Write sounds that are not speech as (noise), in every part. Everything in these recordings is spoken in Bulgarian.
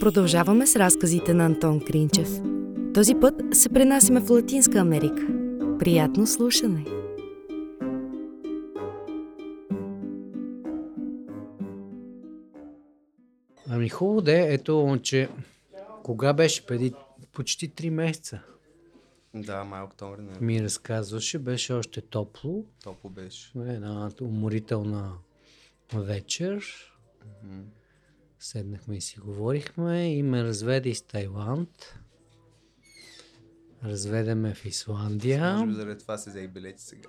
Продължаваме с разказите на Антон Кринчев. Този път се пренасиме в Латинска Америка. Приятно слушане! Ами хубаво да е, ето, че кога беше преди почти 3 месеца Да, май октомври, не. ми разказваше, беше още топло, Топло беше. една уморителна вечер. Мгм. Седнахме и си говорихме и ме разведе из Тайланд. Разведе ме в Може Исландия. би заради това си взех билети сега.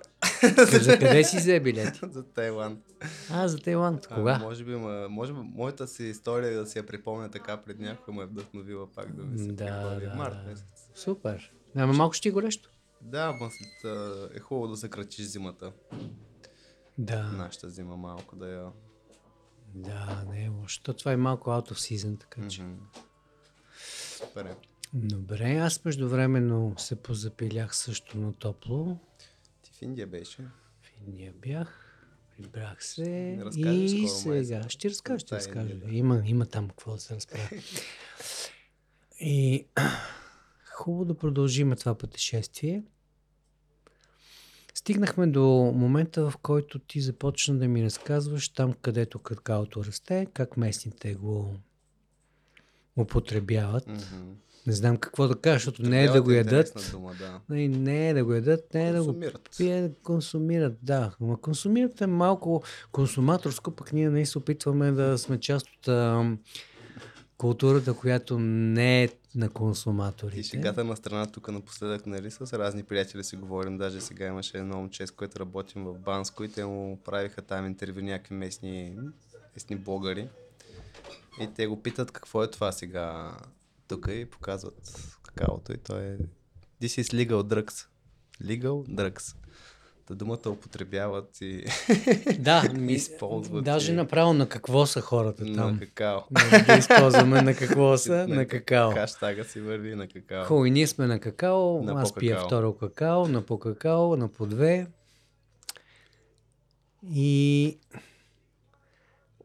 За къде си взе (laughs) билети? За Тайланд. А, за Тайланд. А, Кога? може би, може би, моята си история да си я припомня така пред някой ме е вдъхновила пак да ми се Да, припомни. да, Март месец. Супер. Ама малко ще ти е горещо. Да, ма след, а, е хубаво да съкратиш зимата. Да. Нашата зима малко да я... Да, не е лошо. То Това е малко out of season, така че. Мгм. Добре. Добре, аз междувременно се позапилях също на топло. Ти в Индия беше. В Индия бях, прибрах се и скоро, май, сега за- ще разкажа, ще разкажа. Да. Има, има там какво да се разправя. (laughs) и (clears throat) хубаво да продължим това пътешествие. Стигнахме до момента, в който ти започна да ми разказваш там, където какаото расте, как местните го употребяват. Мгм. Не знам какво да кажа, защото не е да го е ядат. Дума, да. Не, не е да го ядат, не е да го пият, консумират, да. Ама консумират е малко консуматорско, пък ние не се опитваме да сме част от а, културата, която не е на И консуматорите. шегата на страна тук напоследък, нали, с разни приятели си говорим. Даже сега имаше едно момче, с което работим в Банско и те му правиха там интервю някакви местни, местни блогъри. И те го питат какво е това сега тук и показват какаото и той е This is legal drugs. Legal drugs. Та думата употребяват и (laughs) Да, ми, използват даже и- направо на какво са хората на там. какао. Не, да използваме на какво (laughs) са, на какао. Хаштага си върви на какао. Хубаво, и ние сме на какао, На аз пия второ какао, на по какао, на по две. И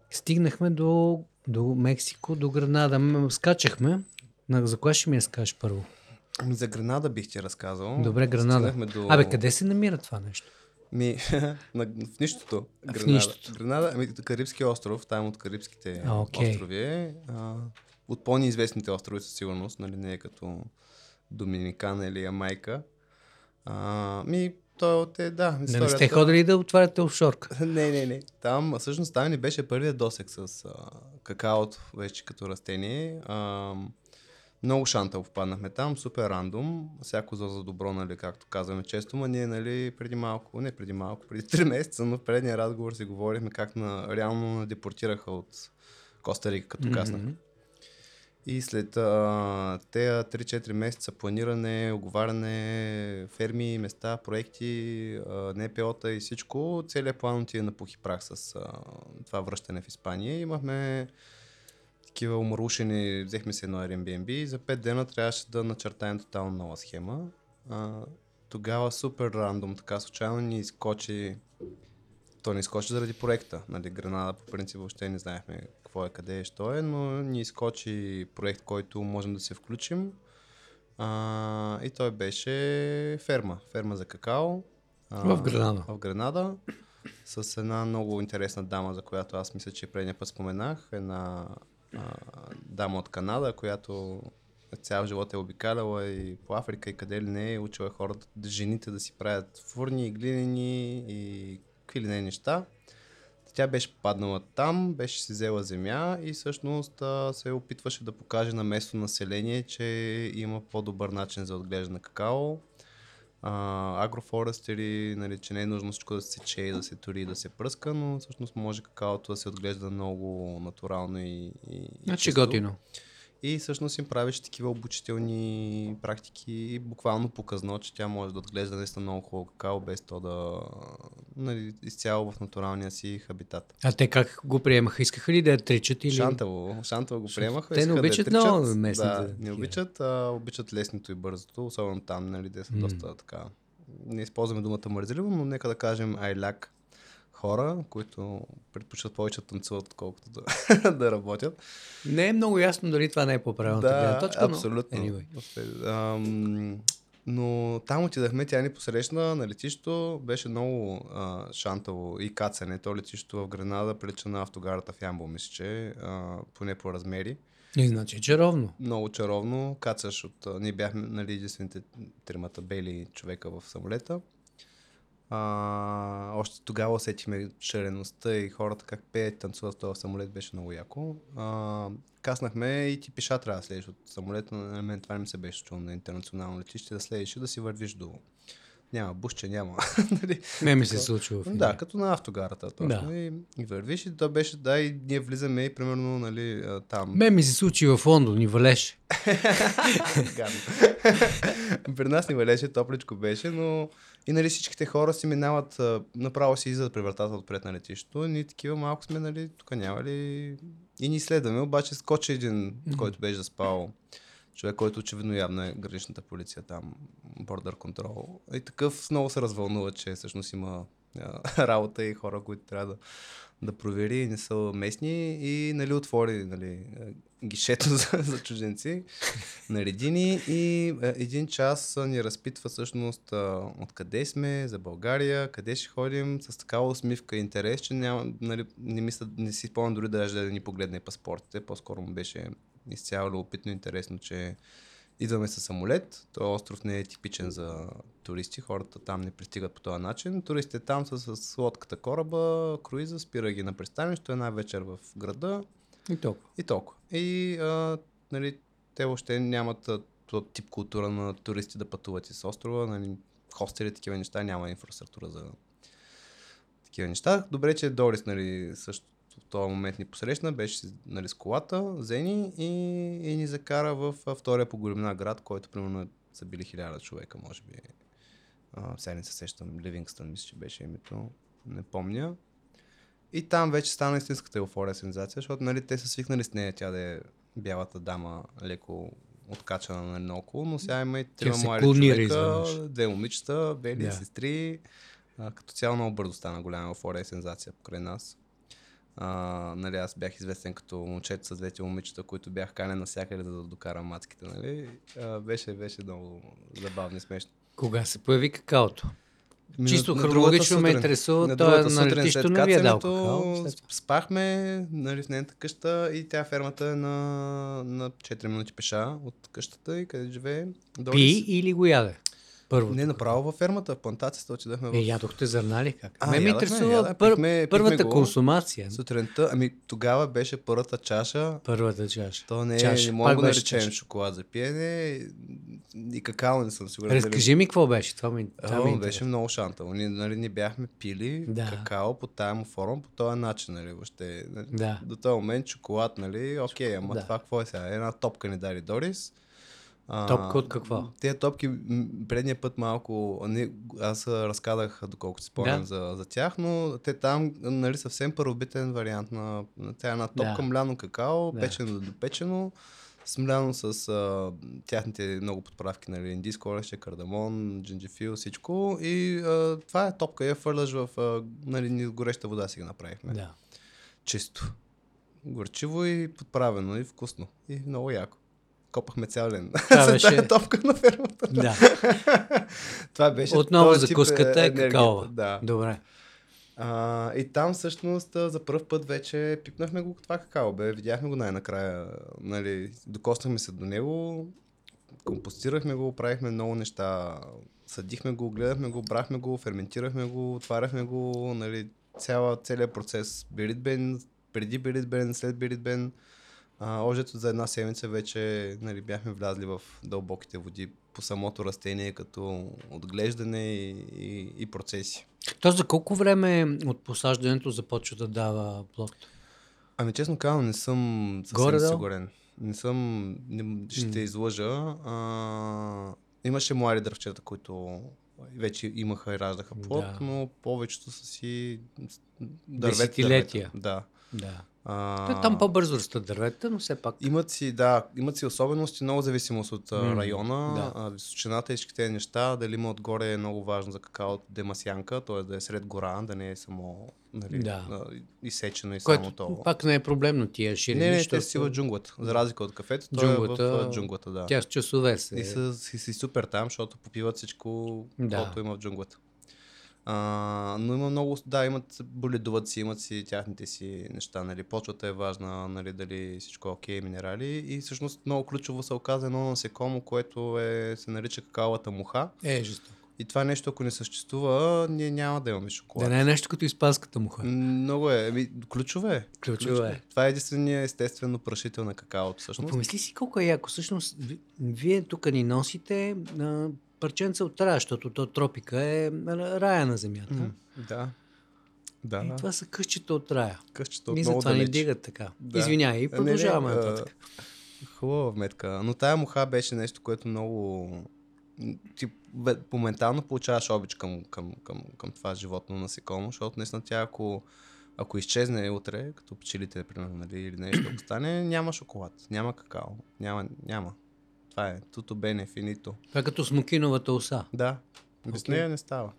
стигнахме до, до Мексико, до Гранада. Скачахме. На, за кое ще ми я скажеш първо? Ами за Гранада бих ти разказал. Добре, Гранада. Стигнахме До... Абе, къде се намира това нещо? Ми, (laughs) на, в нищото. В Гранада. нищото. Гранада, ами Карибски остров, там от Карибските А, окей. острови е. А, от по-неизвестните острови със сигурност, нали не е като Доминикана или Ямайка. А, ми, то те, да. Да не историята- сте ходили да отваряте офшорка? (laughs) не, не, не. Там, всъщност, там ни беше първият досек с а, какаото, вече като растение. А, много шантъл попаднахме там, супер рандом, всяко за, за добро, нали, както казваме често, но ние, нали, преди малко, не преди малко, преди 3 (laughs) месеца, но в предния разговор си говорихме как на, реално депортираха от Коста Рика, като каснахме. И след а, тези 3-4 месеца планиране, оговаряне, ферми, места, проекти, а, НПО-та и всичко, целият план отиде на пух и прах с а, това връщане в Испания. Имахме такива умрушени, взехме се едно Airbnb и за 5 дена трябваше да начертаем тотално нова схема. А, тогава супер рандом, така случайно ни изкочи то не изкочи заради проекта. Нали, Гранада по принцип въобще не знаехме какво е, къде е, що е, но ни изкочи проект, който можем да се включим. А, и той беше ферма. Ферма за какао. А, В Гранада. В Гранада. С една много интересна дама, за която аз мисля, че предния път споменах. Една дама от Канада, която цял живот е обикаляла и по Африка и къде ли не е, учила хората, жените да си правят фурни, глинени и какви ли не неща. Тя беше паднала там, беше си взела земя и всъщност се опитваше да покаже на местно население, че има по-добър начин за отглеждане на какао. Агрофорестери, нали, че не е нужно всичко да се сече и да се тури и да се пръска, но всъщност може какаото да се отглежда много натурално и, и Значи чисто. готино. И всъщност им правиш такива обучителни практики и буквално показно, че тя може да отглежда наистина много хубаво какао, без то да нали, изцяло в натуралния си хабитат. А те как го приемаха? Искаха ли да я тричат или... Шантаво, шантаво го приемаха. Те не да обичат тричат. много местните Да, не обичат, а обичат лесното и бързото, особено там, нали, те са М. доста така. Не използваме думата мързеливо, но нека да кажем айляк хора, които предпочитат повече да танцуват, отколкото да, (laughs) да работят. Не е много ясно дали това не е по-правилната гледна Да, точка, абсолютно. но... Anyway. Ам, но там отидахме, тя ни посрещна на летището, беше много а, шантаво и кацане. То летището в Гренада прилича на автогарата в Ямбол, мисля, че, а, поне по размери. И значи чаровно. Много чаровно, кацаш от... Ние бяхме нали, единствените тримата бели човека в самолета. А, още тогава усетихме шареността и хората как пеят и танцуват в този самолет, беше много яко. А, каснахме и ти пиша трябва да слезеш от самолета. На мен това не ми се беше чуло на интернационално летище, да слезеш и да си вървиш до... Няма бушче, няма. (laughs) нали? Не ми се случва Да, като на автогарата точно. Да. И, и вървиш и то беше, да, и ние влизаме и примерно, нали, там. Мен ми се случи в Лондон и валеше. (laughs) Гадно. При нас ни валеше, топличко беше, но и нали всичките хора си минават, направо си излизат при вратата отпред на летището. Ние такива малко сме, нали, тук няма ли... И ни следваме, обаче скочи един, който беше заспал. Човек, който очевидно явно е граничната полиция там, Border Control. И такъв много се развълнува, че всъщност има (laughs) работа и хора, които трябва да, да провери и не са местни и нали, отвори нали, гишето (laughs) за, за чужденци. Нареди ни и а, един час ни разпитва всъщност откъде сме, за България, къде ще ходим, с такава усмивка и интерес, че няма, нали, не, мисля, не си спомням дори даже да ни погледне паспортите. По-скоро му беше изцяло любопитно интересно, че идваме с самолет. Този остров не е типичен за туристи. Хората там не пристигат по този начин. Туристите там са с лодката кораба, круиза, спира ги на пристанището една вечер в града И толкова. и толкова. И а, нали, те въобще нямат този тип култура на туристи да пътуват из острова. Нали, хостели, такива неща, няма инфраструктура за такива неща. Добре, че Дорис нали, също в този момент ни посрещна, беше нали, с колата, зени и, и ни закара в втория по големина град, който примерно са били хиляда човека, може би. А, сега не се сещам, Ливингстън мисля, че беше името, не помня. И там вече стана истинската еуфория сензация, защото нали, те са свикнали с нея тя да е бялата дама леко откачана нали, наоколо, но сега има и трима млади човека, изведнъж. две момичета, бели Да. сестри. А, като цяло много бързо стана голяма еуфория и сензация покрай нас. А, нали, аз бях известен като момчето с двете момичета, които бях канен навсякъде за да докарам мацките. Нали? А, беше, беше много забавно и смешно. Кога се появи какаото? Чисто на- на хронологично ме интересува, На той е на летището не ви е дал какао. Спахме в нейната къща и тя фермата е на, на 4 минути пеша от къщата и къде живее. Дорис. Пи или го яде? Първо. Не, направо във фермата, в плантацията отидахме в... Е, ядохте зърна ли как? А, Ме ме интересува яда, пър... пихме- първата пихме го. консумация. Сутринта, ами тогава беше първата чаша. Първата чаша. То не е, Чаша. не мога да беше наречем чаша. шоколад за пиене и какао не съм сигурен. Разкажи ми какво беше. Това ми, това ми е О, беше интересно. много шантал. Ние, нали, ние бяхме пили Да. какао по тая му форма, по този начин, нали, въобще. Нали, Да. До този момент шоколад, нали, окей, ама Да. това какво е сега? Една топка ни дали Дорис. А, Топка от какво? Тези топки, предния път малко, не, аз разказах, доколко си спомням Да. за, за тях, но те там, нали, съвсем първобитен вариант на, на тя една топка Да. мляно какао, Да. печено до печено, смляно с а, тяхните много подправки, нали, индийско орешче, кардамон, джинджифил, всичко. И а, това е топка, я фърляш в а, нали, гореща вода си ги направихме. Да. Чисто. Горчиво и подправено и вкусно. И много яко. Копахме цял ден. Това (laughs) беше- тази топка на фермата. да. (laughs) Това беше Отново закуската е енергията, какаова. Да. Добре. А, и там всъщност за първ път вече пипнахме го това какао, бе. Видяхме го най-накрая. Нали, докоснахме се до него, компостирахме го, правихме много неща. Съдихме го, гледахме го, брахме го, ферментирахме го, отваряхме го, нали, цяла, целият процес. Беритбен, преди беритбен, след беритбен. А, Ожето за една седмица вече нали, бяхме влязли в дълбоките води по самото растение като отглеждане и, и, и процеси. То за колко време от посаждането започва да дава плод? Ами честно казвам, не съм съвсем Горе-долу? сигурен. Не съм, не, ще излъжа. А, имаше млади дръвчета, които вече имаха и раждаха плод, Да. но повечето са си дървета. Десетилетия. дървета. Да. Да. А, Те Там по-бързо растат дървета, но все пак. Имат си, да, имат си особености, много зависимост от М, района, да. а, височината и всички тези неща, дали има отгоре е много важно за какаото да има сянка, т.е. да е сред гора, да не е само нали, Да. изсечено и само Което то. пак не е проблемно тия ширини. Не, не, те защото си в джунглата. За разлика от кафето, той Джунглата- е в джунглата, да. Тя с часове се. И са си, си супер там, защото попиват всичко, Да. което има в джунглата. А, но има много, да, имат, боледуват си, имат си тяхните си неща, нали, почвата е важна, нали, дали всичко е окей, минерали и всъщност много ключово се оказа едно насекомо, което е, се нарича какаовата муха Е, жестоко. и това нещо, ако не съществува, ние няма да имаме шоколад. Да не е нещо като испанската муха. Много е, ами, ключове е. Ключове е. Това е единствения естествено прашител на какаото, Но всъщност. помисли си колко е яко. Всъщност, ви- вие тук ни носите на парченца от рая, защото то тропика е а, рая на земята. М, Да. Да, И да. това са къщите от рая. Къщата от И затова ни далеч. дигат така. Да. Извинявай, не, продължаваме нататък. Хубава вметка. Но тая муха беше нещо, което много... Ти моментално получаваш обич към, към, към, към това животно насекомо, защото наистина тя ако, ако изчезне утре, като пчелите, примерно, нали, или нещо, ако стане, няма шоколад, няма какао, няма, няма. Това е. Туто бене, финито. Това е като смокиновата уса. Да. Без Окей. нея не става.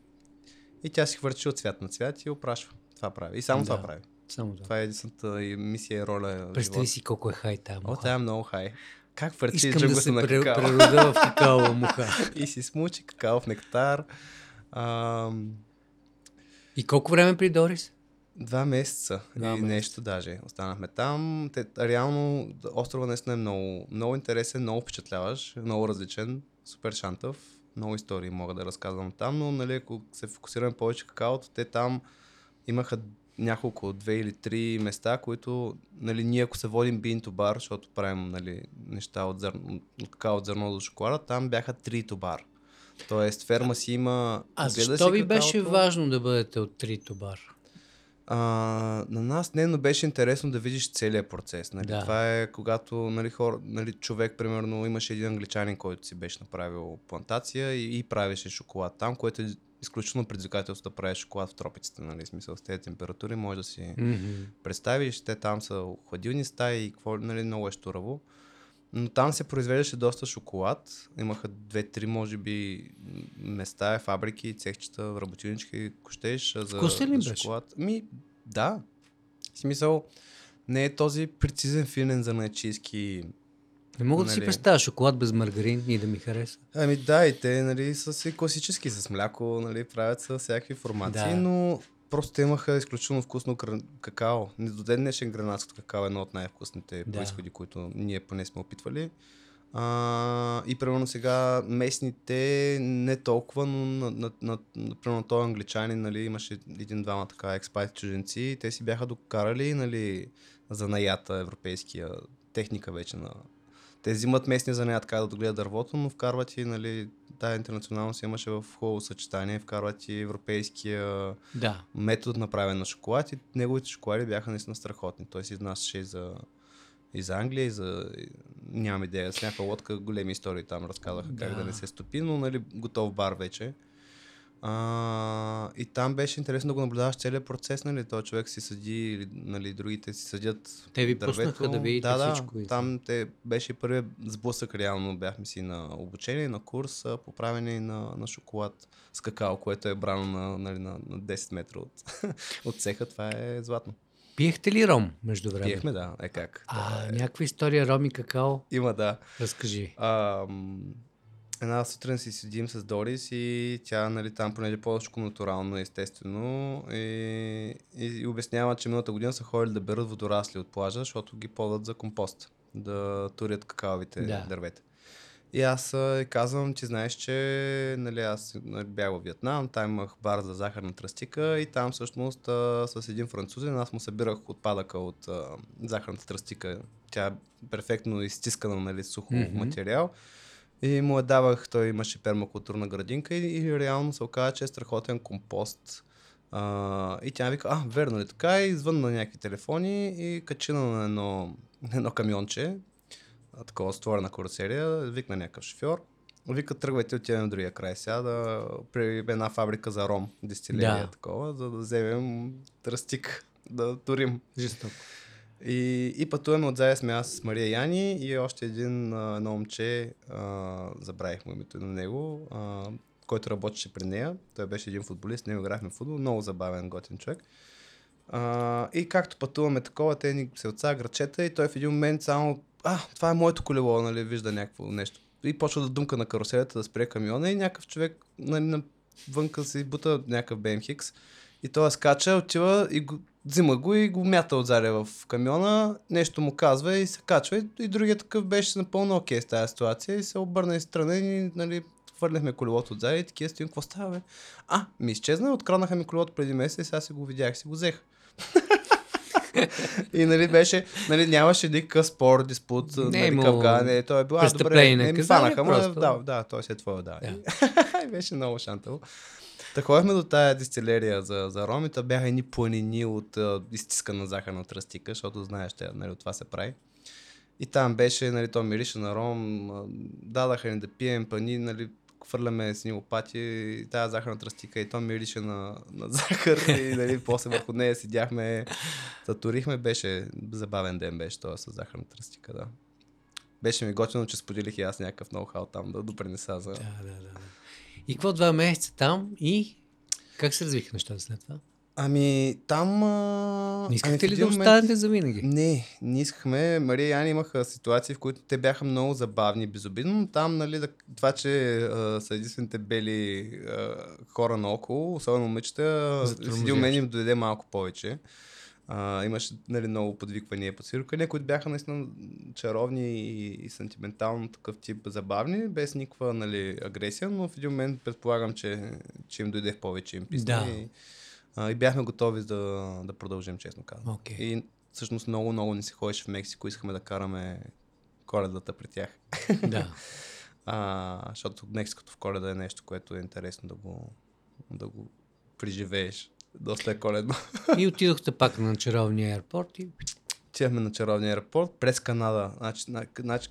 И тя си хвърчи от цвят на цвят и опрашва. Това прави. И само Да. това прави. Само това. Това е единствената и мисия и роля. Представи си колко е хай тая О, тя е много хай. Как върти Искам да се на пре- какао? прерода в какаова муха. (laughs) и си смучи какао в нектар. Ам, И колко време при Дорис? Два месеца Два и месеца. нещо даже. Останахме там. Те, реално острова наистина е много, много интересен, много впечатляващ, много различен, супер шантав. Много истории мога да разказвам там, но нали, ако се фокусираме повече какаото, те там имаха няколко, две или три места, които нали, ние ако се водим бин бар, защото правим нали, неща от, зърно, от какао от зърно до шоколада, там бяха три бар. Тоест ферма си има... А защо ви беше важно да бъдете от Трито бар? А, на нас не, но беше интересно да видиш целият процес. Нали? Да. Това е когато нали, хор, нали, човек, примерно, имаше един англичанин, който си беше направил плантация и, и правеше шоколад там, което е изключително предизвикателство да правиш шоколад в тропиците, нали, смисъл с тези температури, може да си Мгм. представиш, те там са хладилни стаи и какво, нали, много е штураво. Но там се произвеждаше доста шоколад. Имаха две-три, може би, места, фабрики, цехчета, работилнички, ако щеш, а, за, Вкусен ли за шоколад. Ми, да. В смисъл, не е този прецизен финен занаячийски Не мога да си Нали. представя шоколад без маргарин и да ми хареса. Ами да, и те нали, са си класически с мляко, нали, правят се всякакви формации, Да. но просто те имаха изключително вкусно какао. Не до ден днешен гранатското какао е едно от най-вкусните Да. происходи, които ние поне сме опитвали. А, и примерно сега местните не толкова, но на, на, на, на примерно този англичанин, нали, имаше един-двама така експайти чужденци, и те си бяха докарали, нали, занаята европейския техника вече на... Те взимат местния занаят как да отгледат дървото, но вкарват и, нали, тая интернационалност имаше в хубаво съчетание, вкарват и европейския Да. метод направен на шоколад и неговите шоколади бяха наистина страхотни. Той се изнасяше и за, и за Англия, и за... Нямам идея, с някаква лодка големи истории там разказаха как Да. да не се стопи, но нали, готов бар вече. А, и там беше интересно да го наблюдаваш целият процес, нали, този човек си съди, нали, другите си съдят Те ви дървето. пуснаха да видите да, всичко и- Да, там те беше първият сблъсък, реално бяхме си на обучение, на курс, по правене на, на шоколад с какао, което е брано на, нали, на, на 10 метра от, (laughs) от цеха, това е златно. Пиехте ли ром между време? Пиехме, да, е как. А, да, е. някаква история ром и какао? Има, да. Разкажи. А, една сутрин си седим с Дорис и тя, нали, там, понеже по-всичко натурално, естествено, и, и, и обяснява, че миналата година са ходили да берат водорасли от плажа, защото ги подат за компост, да турят какаовите Да. дървета. И аз казвам, че знаеш, че нали, аз нали, бях в Виетнам, там имах бар за захарна тръстика и там всъщност а, с един французин аз му събирах отпадъка от а, захарната тръстика. Тя е перфектно изтискана, нали, сухо Мгм. материал. И му я давах, той имаше пермакултурна градинка и, и реално се оказа, че е страхотен компост. А, и тя вика, а, верно ли така? И извън на някакви телефони и качина на едно, едно камионче, такова створена карусерия, викна някакъв шофьор. Вика, тръгвайте отидем на другия край сега да при една фабрика за ром, дистилерия Да. такова, за да вземем тръстик, да турим. Жестоко. И, и пътуваме отзаде сме аз с Мария Яни и още един едно момче, а, забравих му името на него, а, който работеше при нея. Той беше един футболист, ние играхме футбол, много забавен, готин човек. А, и както пътуваме такова, те ни отца грачета и той в един момент само, а, това е моето колело, нали, вижда някакво нещо. И почва да думка на каруселята да спре камиона и някакъв човек нали, на вънка си бута някакъв BMX и той скача, отива и го, взима го и го мята отзаде в камиона, нещо му казва и се качва и, и другият такъв беше напълно окей с тази ситуация и се обърна и страна и нали, хвърляхме колелото отзаде и такива стоим, какво става бе? А, ми изчезна, откраднаха ми колелото преди месец и сега си го видях, си го взех. (laughs) и нали беше, нали нямаше никакъв спор, диспут, Не нали, имало къвга, не, той е бил, а, добре, не ми фанаха, да, да, той си е твоя, да. (laughs) И беше много шантало. Та ходихме до тая дистилерия за, за роми, та бяха едни планини от а, изтискана захарна тръстика, защото знаеш, те, нали, от това се прави. И там беше, нали, то мирише на ром, дадаха ни да пием пани, нали, хвърляме с ни лопати и тази захарна тръстика и то мирише на, на захар и нали, (laughs) после върху нея седяхме, татурихме, беше забавен ден беше това с захарна тръстика, да. Беше ми готино, че споделих и аз някакъв ноу-хау там да допринеса за... Да, да, да. И какво два месеца там и как се развиха нещата след това? Ами, там... А... Не искахте ами, ли да един останете за винаги? Не, не искахме. Мария и Ани имаха ситуации, в които те бяха много забавни и безобидни, но там, нали, да, това, че а, са единствените бели а, хора наоколо, особено момичета, Затормозяващо. един момент им дойде малко повече. А, имаше нали, много подвиквания по циркане, които бяха наистина чаровни и, и сантиментално такъв тип забавни, без никаква нали, агресия, но в един момент предполагам, че, че им дойде в повече им писна. Да. И, а, и бяхме готови да, да продължим, честно казвам. Окей. И всъщност много, много не се ходеше в Мексико, искахме да караме коледата при тях. (laughs) Да. А, защото Мексикото в коледа е нещо, което е интересно да го, да го преживееш. Доста е коледно. И отидохте пак на чаровния аеропорт и Отивахме на чаровния аеропорт през Канада. Значи, на- значи,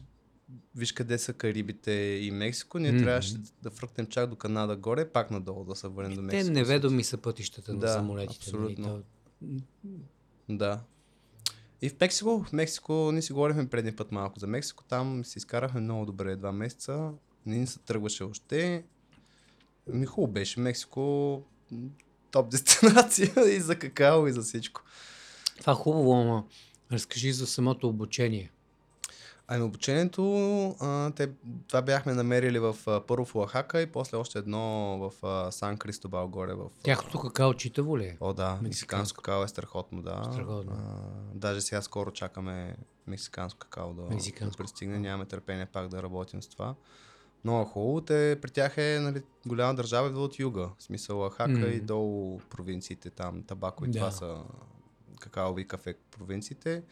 виж къде са Карибите и Мексико. Ние Мгм. трябваше да фръкнем чак до Канада горе, пак надолу да се върнем до те Мексико. неведоми са пътищата на Да, самолетите. абсолютно. Нали? Да. И в Мексико, в Мексико, ние си говорихме предния път малко за Мексико, там си изкарахме много добре два месеца, не ни се тръгваше още. Ми хубаво беше Мексико, топ дестинация (laughs) и за какао и за всичко. То, това хубаво, ама разкажи за самото обучение. Ами обучението, а, те, това бяхме намерили в а, първо в Оахака и после още едно в а, Сан Кристобал горе в... Тяхното какао читаво ли е? О, да, Мексиканско. мексиканско какао е страхотно, да. Страхотно. А, даже сега скоро чакаме мексиканско какао да, Мексиканско да пристигне. Нямаме търпение пак да работим с това. Много хубаво. Те, при тях е нали, голяма държава идва от юга. В смисъл Хака М. и долу провинциите там, Табако и Да. това са какаови кафе провинциите.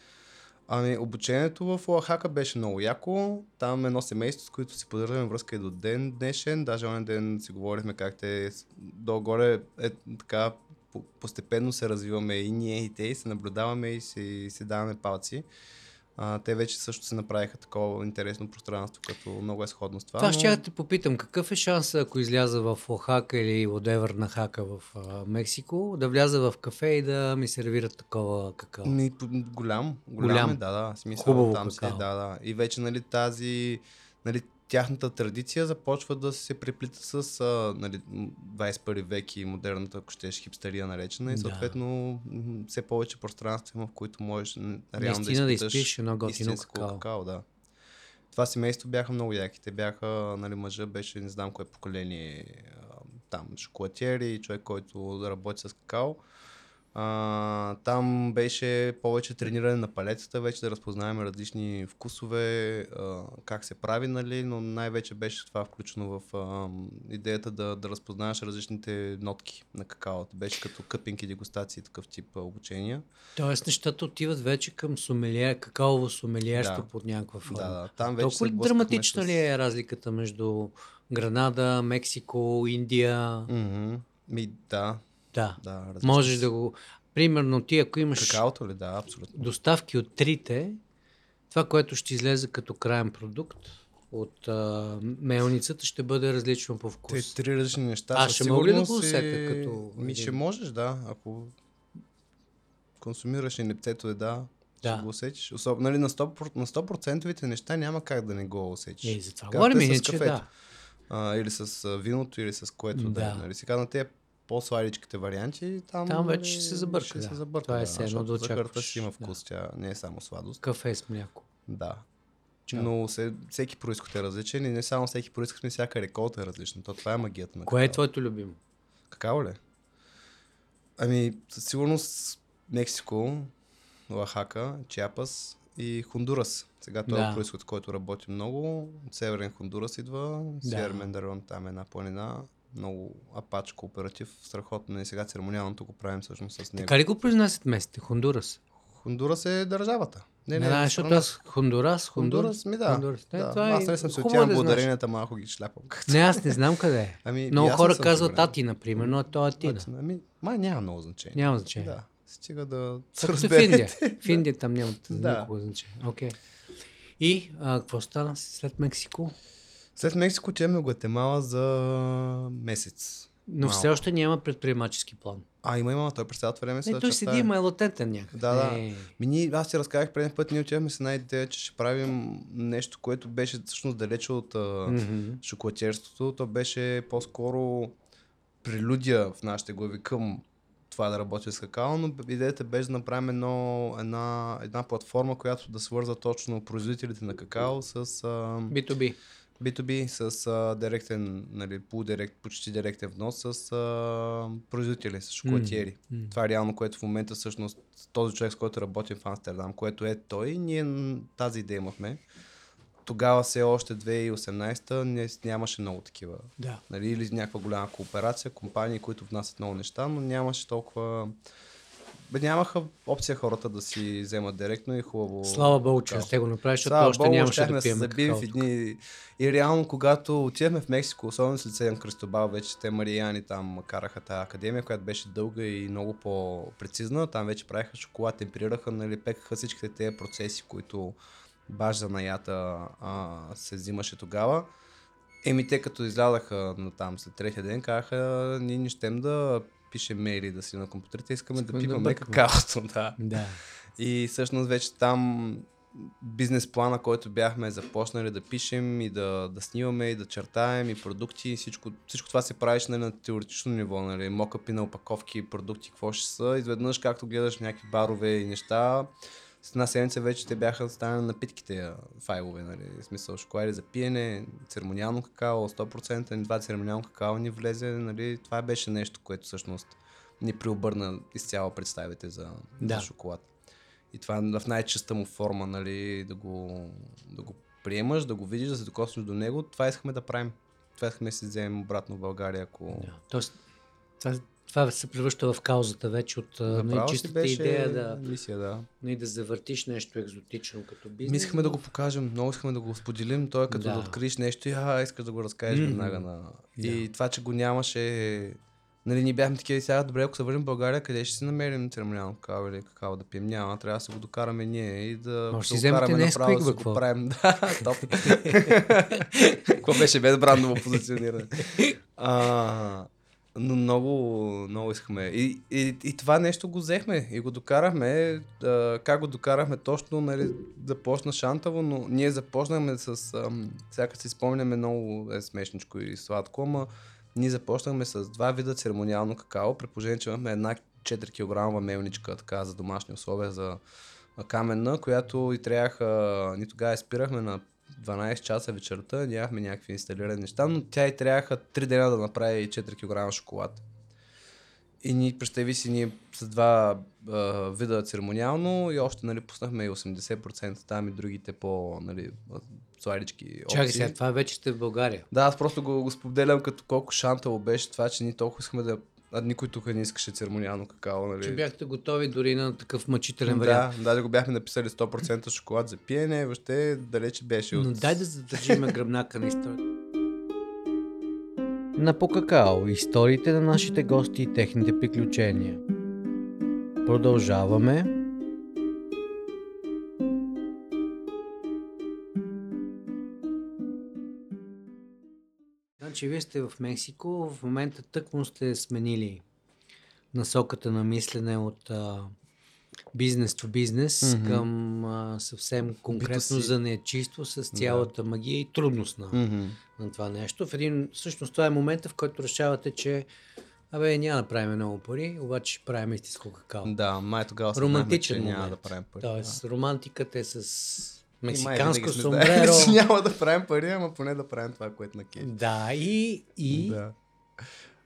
Ами обучението в Оахака беше много яко. Там едно семейство, с които си поддържаме връзка и до ден днешен. Даже онен ден си говорихме как те долу-горе е така по- постепенно се развиваме и ние и те и се наблюдаваме и си, си даваме палци. А, те вече също се направиха такова интересно пространство, като много е сходно с това. Това но- ще те попитам, какъв е шанс, ако изляза в Охака или Одевър на Хака в а, Мексико, да вляза в кафе и да ми сервират такова какао? Ми, голям, голям, Голям. е, да, да. Смисъл, Хубаво там си, е, какао. да, да. И вече, нали, тази, нали, тяхната традиция започва да се преплита с а, нали, м, 21 век и модерната, ако щеш, хипстерия наречена. И Да. съответно м, все повече пространства има, в които можеш реално Наистина да изпиташ изпиеш едно готино какао. какао. да. Това семейство бяха много яки. Те бяха, нали, мъжа беше, не знам кое поколение, там, шоколатиери, човек, който да работи с какао. А, там беше повече трениране на палетата, вече да разпознаем различни вкусове, а, как се прави, нали, но най-вече беше това включено в а, идеята да, да разпознаваш различните нотки на какаото. Беше като къпинг и дегустации, такъв тип а, обучения. Тоест нещата отиват вече към сомелие, какаово сомелиерство Да. под някаква форма. Да, да, там вече Толкова ли драматична с- ли е разликата между Гранада, Мексико, Индия? Мгм. Ми, да, Да. да. Можеш да го... Примерно ти, ако имаш Какаото ли? Да, абсолютно. доставки от трите, това, което ще излезе като крайен продукт от а, мелницата, ще бъде различно по Те вкус. три различни неща. Със ще мога ли да го усетя и- като Ми ще можеш, да. Ако консумираш и лептето е да, Да. ще го усетиш. Особ... Нали, на 100%, на 100% неща няма как да не го усетиш. Е, за това говорим, е с иначе да. А, или с а, виното, или с което да, Да. е. Нали. Сега на тези по-сладичките варианти, там, Там вече ще се забърка, Ще да. се забърка, Това е да, все едно да очакваш, си има да. вкус, тя не е само сладост. Кафе с мляко. Да. Чао. Но се, всеки происход е различен и не само всеки происход, но всяка реколта е различна. То това е магията на Кое е какао. твоето любимо? Какао ли? Ами, със сигурност Мексико, Лахака, Чиапас и Хондурас. Сега това Да. е происход, който работи много. Северен Хондурас идва, Да. Север Мендарон, там е една планина. Много апач кооператив, страхотно. И сега церемониалното го правим всъщност с него. Така ли го произнасят местите? Хондурас? Хондурас е държавата. Не, не, защото страна. аз Хондурас, Хондурас, ми да. Хондурас. Не, да. това е Аз не съм се хубаво отивам благодаренията, малко ги шляпам. (laughs) Не, аз не знам къде е. Ами, Много не хора казват сигурен. Ати, например, но то е Атина. Ами, май няма много значение. Няма значение. Да. Стига да се в Индия. (laughs) В Индия там няма Да. никакво значение. Окей. И а, какво стана след Мексико? След Мексико отиваме в Гватемала за месец. Но все още няма предприемачески план. А, има, има, той през цялото време се Не, той седи, ма е латентен някак. Да, да. Е, Ми, ние, аз ти разказах преди път, ние отивахме с една идея, че ще правим нещо, което беше всъщност далече от а, мгм. шоколадерството. То беше по-скоро прелюдия в нашите глави към това да работи с какао, но идеята беше да направим едно, една, една платформа, която да свърза точно производителите на какао с а, B2B. B2B, с а, директен, нали, полудирект, почти директен внос с а, производители, с шоколатиери. М, м. Това е реално, което в момента всъщност този човек, с който работим в Амстердам, което е той, ние тази идея имахме. Тогава все още 2018-та не, нямаше много такива. Да. Нали, или някаква голяма кооперация, компании, които внасят много неща, но нямаше толкова... Бе, нямаха опция хората да си вземат директно и хубаво. Слава Богу, че не сте го направили, защото Слава още Богу, нямаше да пием какао. в едни... И реално, когато отивахме в Мексико, особено след Седем Кръстобал, вече те Мариани там караха тази академия, която беше дълга и много по-прецизна. Там вече правиха шоколад, темперираха, нали, пекаха всичките тези процеси, които баш за наята а, се взимаше тогава. Еми те като излядаха на там след третия ден, казаха, ние не щем да пишем мейли да си на компютрите, искаме, Искаме да да пипаме бъркаме. какаото. Да. Да. И всъщност вече там бизнес плана, който бяхме започнали да пишем и да, да снимаме и да чертаем и продукти и всичко, всичко това се правиш нали, на теоретично ниво, нали, мокъпи на опаковки, продукти, какво ще са. Изведнъж, както гледаш някакви барове и неща, с една седмица вече те бяха станали напитките файлове, нали, в смисъл шоколади за пиене, церемониално какао, 100%, ни два церемониално какао ни влезе, нали, това беше нещо, което всъщност ни преобърна изцяло представите за, Да. за шоколад. И това в най-чиста му форма, нали, да го, да го приемаш, да го видиш, да се докоснеш до него. Това искахме да правим. Това искахме да си вземем обратно в България, ако... Да. Тоест, това, това се превръща в каузата вече от а, Направо си чистата беше идея да, мисия, да. не да завъртиш нещо екзотично като бизнес. Ми искахме да го покажем, много искахме да го споделим. Той е като да, Да. откриеш нещо и а, искаш да го разкажеш Мгм. веднага на... И това, че го нямаше... Нали, ние бяхме такива и сега, добре, ако се върнем в България, къде ще си намерим церемониално какао или какао да пием? Няма, трябва да се го докараме ние и да Може си вземете направо да го правим. (laughs) Да, топ. (laughs) Какво беше без брандово позициониране? (laughs) А, но много, много искаме. И, и, и това нещо го взехме и го докарахме. А, как го докарахме точно, нали, започна шантаво, но ние започнахме с... Ам, сега си спомняме много е смешничко и сладко, ама ние започнахме с два вида церемониално какао, при положение, че имахме една 4 кг мелничка, така, за домашни условия, за каменна, която и трябваха, ние тогава спирахме на 12 часа вечерта, нямахме някакви инсталирани неща, но тя и трябваха 3 дена да направи 4 кг шоколад. И ни, представи си, ние с два а, вида церемониално и още нали, пуснахме и 80% там и другите по нали, слайдички опции. Чакай сега, това вече сте в България. Да, аз просто го, го споделям като колко шантало беше това, че ние толкова искахме да... А никой тук не искаше церемониално какао, нали? Че бяхте готови дори на такъв мъчителен вариант. Да, даже го бяхме написали 100% шоколад за пиене, въобще далече беше от... Но дай да задържиме гръбнака на историята. На по какао историите на нашите гости и техните приключения. Продължаваме. Значи вие сте в Мексико, в момента тъкмо сте сменили насоката на мислене от бизнес to бизнес към а, съвсем конкретно B2C. занечиство с цялата магия и трудност на, Мгм. на това нещо. В един, всъщност това е момента, в който решавате, че Абе, няма да правим много пари, обаче ще правим истинско какао. Да, май тогава се Романтичен знаехме, че няма момент. да правим пари. Тоест, да. романтиката е с мексиканско че (laughs) няма да правим пари, ама поне да правим това, което на кеф. Да, и, и Да.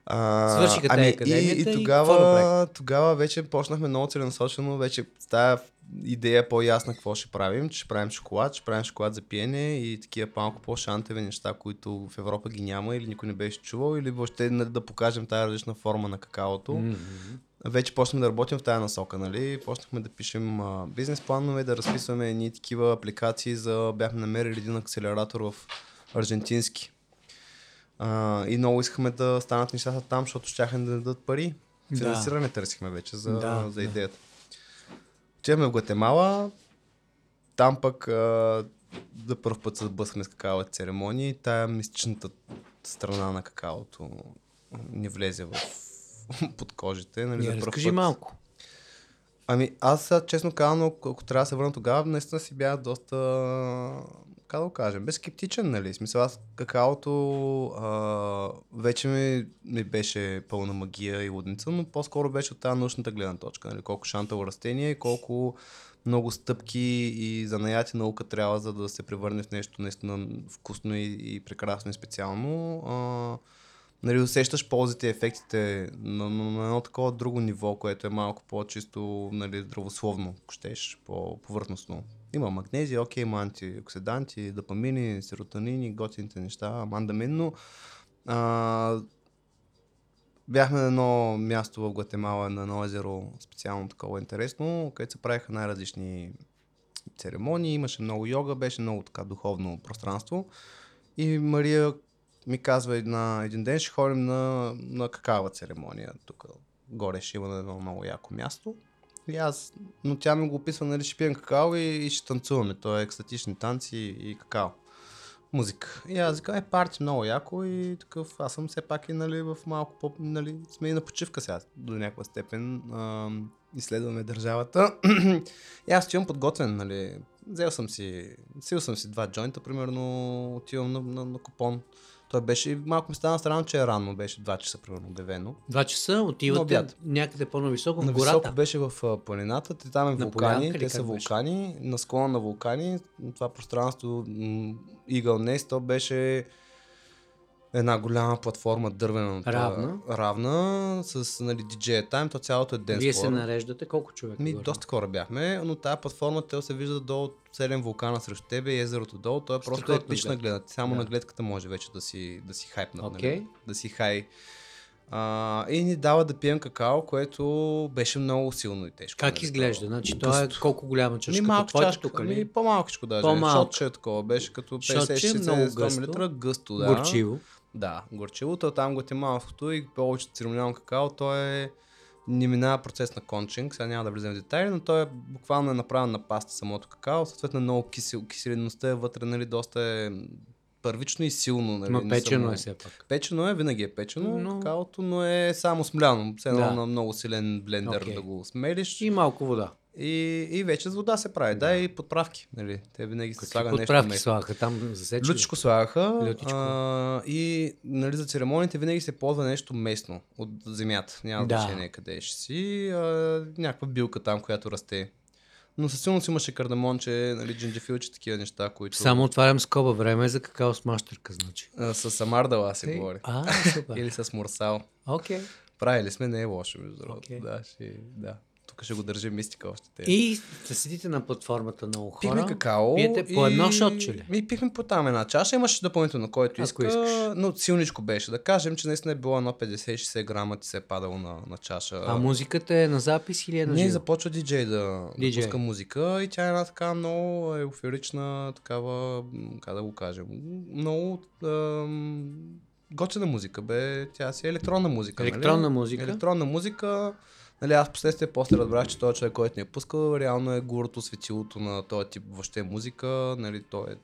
А, Свършиха те ами, и, и и какво тогава, тогава вече почнахме много целенасочено, вече с тази идея по-ясна какво ще правим, че ще правим шоколад, ще правим шоколад за пиене и такива малко по-шантеви неща, които в Европа ги няма или никой не беше чувал, или въобще нали, да покажем тази различна форма на какаото. Мгм. Вече почнахме да работим в тази насока, нали? Почнахме да пишем а, бизнес планове, да разписваме едни такива апликации за... Бяхме намерили един акселератор в аржентински. А, и много искахме да станат нещата там, защото щяха да дадат пари. Да. Финансиране търсихме вече за, Да, за да. идеята. Отиваме в Гватемала, там пък а, за първ път се сблъскаме с какава церемония и тая мистичната страна на какаото ни влезе в (laughs) под кожите. Нали, за Я пръв разкажи път. малко. Ами аз честно казано, ако трябва да се върна тогава, наистина си бях доста, как да го кажем, без скептичен, нали? Смисъл, аз какаото а, вече ми, ми беше пълна магия и лудница, но по-скоро беше от тази научната гледна точка, нали? Колко шантало растение и колко много стъпки и занаяти наука трябва, за да се превърне в нещо наистина вкусно и, и прекрасно и специално. А, нали, усещаш ползите и ефектите на, на, на едно такова друго ниво, което е малко по-чисто нали, здравословно, ако щеш, по-повърхностно. Има магнезия, окей, има антиоксиданти, допамини, серотонини, готините неща, мандамин, но а, бяхме на едно място в Гватемала, на едно езеро, специално такова интересно, където се правиха най-различни церемонии, имаше много йога, беше много така духовно пространство. И Мария ми казва една, един ден ще ходим на, на какава церемония. Тук горе ще има на едно много яко място. И аз, но тя ми го описва, нали, ще пием какао и, и ще танцуваме. То е екстатични танци и, и какао. Музика. И аз викам, е, парти много яко и такъв, аз съм все пак и нали, в малко по, нали, сме и на почивка сега до някаква степен. А, изследваме държавата. (clears throat) и аз отивам подготвен, нали. Взел съм си, сил съм си два джойнта, примерно, отивам на, на, на купон. Той беше, малко ми стана странно, че е рано, беше 2 часа, примерно, обявено. Два часа На отивате някъде по-нависоко в На гората. високо беше в планината, те там е На вулкани, полянка те са как беше? вулкани, на склона на вулкани, това пространство Eagle Nest, то беше една голяма платформа дървена, Равна. равна с нали, DJ time, то цялото е ден Вие се нареждате колко човека? Ми, горе? доста хора бяхме, но тази платформа те се вижда долу 7 вулкана срещу тебе и езерото долу. То е просто Страхотна епична гледка. гледка. Само Да. на гледката може вече да си, да си хайпнат. Окей. Нали? Да си хай. А, и ни дава да пием какао, което беше много силно и тежко. Как нали, изглежда? Значи, то е Гъсто. колко голяма Ми чашка? малко Твоята чашка, тук, ми ли? по-малкичко даже. По-малко. Шотче е такова, беше като Шотче, 50-60 много 100 мл, гъсто, да. Горчиво. Да, горчивото, там гватемалското и повечето церемониално какао, то е не минава процес на кончинг, сега няма да влизам в детайли, но той е буквално е направен на паста самото какао, съответно много кисел, киселеността е вътре, нали, доста е първично и силно. Нали, не печено само- е все пак. Печено е, винаги е печено, Но- но... какаото, но е само смляно. Все едно Да. на много силен блендер Окей. да го смелиш. И малко вода. И, и вече с вода се прави. Да, и подправки. Нали. Те винаги се слага нещо Подправки слагаха там засече. Лютичко слагаха. Лютичко. А, и нали, за церемониите винаги се ползва нещо местно от земята. Няма Да. значение къде ще си. А, някаква билка там, която расте. Но със сигурност имаше кардамонче, нали, джинджифилче, такива неща, които... Само отварям скоба. Време е за какао с мащърка, значи. А, с амардала се Тъй- говори. А, супер. (laughs) Или с мурсал. Окей. Правили сме, не е лошо, между другото. Окей. Да, ще, да. Тук ще го държим мистика още. Те. И да седите на платформата много хора. Пихме какао. Пиете по едно шотче ли? Ми пихме по там една чаша. Имаше допълнително, който иска. искаш. Но силничко беше. Да кажем, че наистина е било едно 50-60 грама ти се е падало на, на чаша. А музиката е на запис или е на Не, живо? започва диджей да, да Диджей. пуска музика и тя е една така много еуфорична, такава, как да го кажем, много ам, готина музика, бе. Тя си е електронна музика. Електронна нали? музика. Електронна музика. Нали, аз последствие после разбрах, че този човек, който ни е пускал, реално е гурото, светилото на този тип въобще музика. Нали, той е